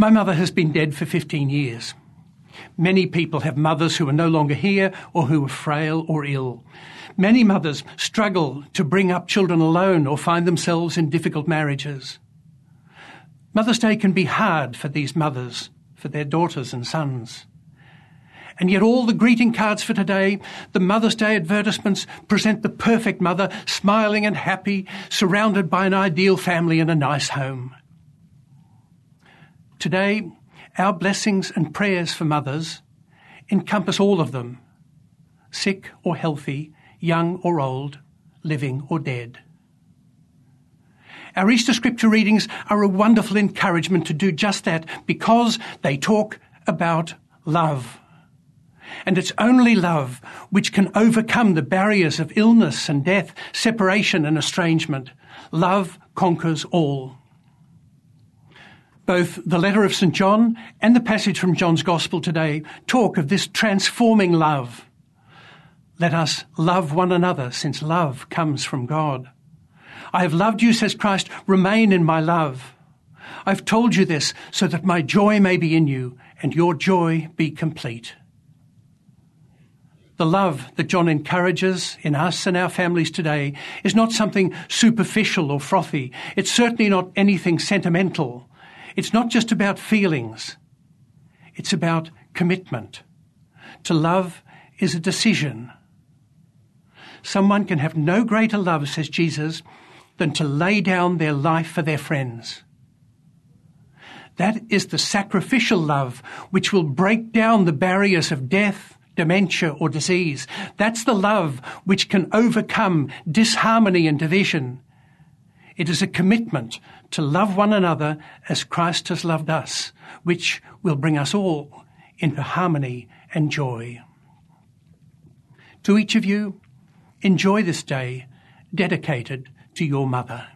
My mother has been dead for 15 years. Many people have mothers who are no longer here or who are frail or ill. Many mothers struggle to bring up children alone or find themselves in difficult marriages. Mother's Day can be hard for these mothers, for their daughters and sons. And yet all the greeting cards for today, the Mother's Day advertisements present the perfect mother, smiling and happy, surrounded by an ideal family and a nice home. Today, our blessings and prayers for mothers encompass all of them, sick or healthy, young or old, living or dead. Our Easter scripture readings are a wonderful encouragement to do just that because they talk about love. And it's only love which can overcome the barriers of illness and death, separation and estrangement. Love conquers all. Both the letter of St. John and the passage from John's Gospel today talk of this transforming love. Let us love one another since love comes from God. I have loved you, says Christ, remain in my love. I've told you this so that my joy may be in you and your joy be complete. The love that John encourages in us and our families today is not something superficial or frothy. It's certainly not anything sentimental. It's not just about feelings. It's about commitment. To love is a decision. Someone can have no greater love, says Jesus, than to lay down their life for their friends. That is the sacrificial love which will break down the barriers of death, dementia, or disease. That's the love which can overcome disharmony and division. It is a commitment to love one another as Christ has loved us, which will bring us all into harmony and joy. To each of you, enjoy this day dedicated to your mother.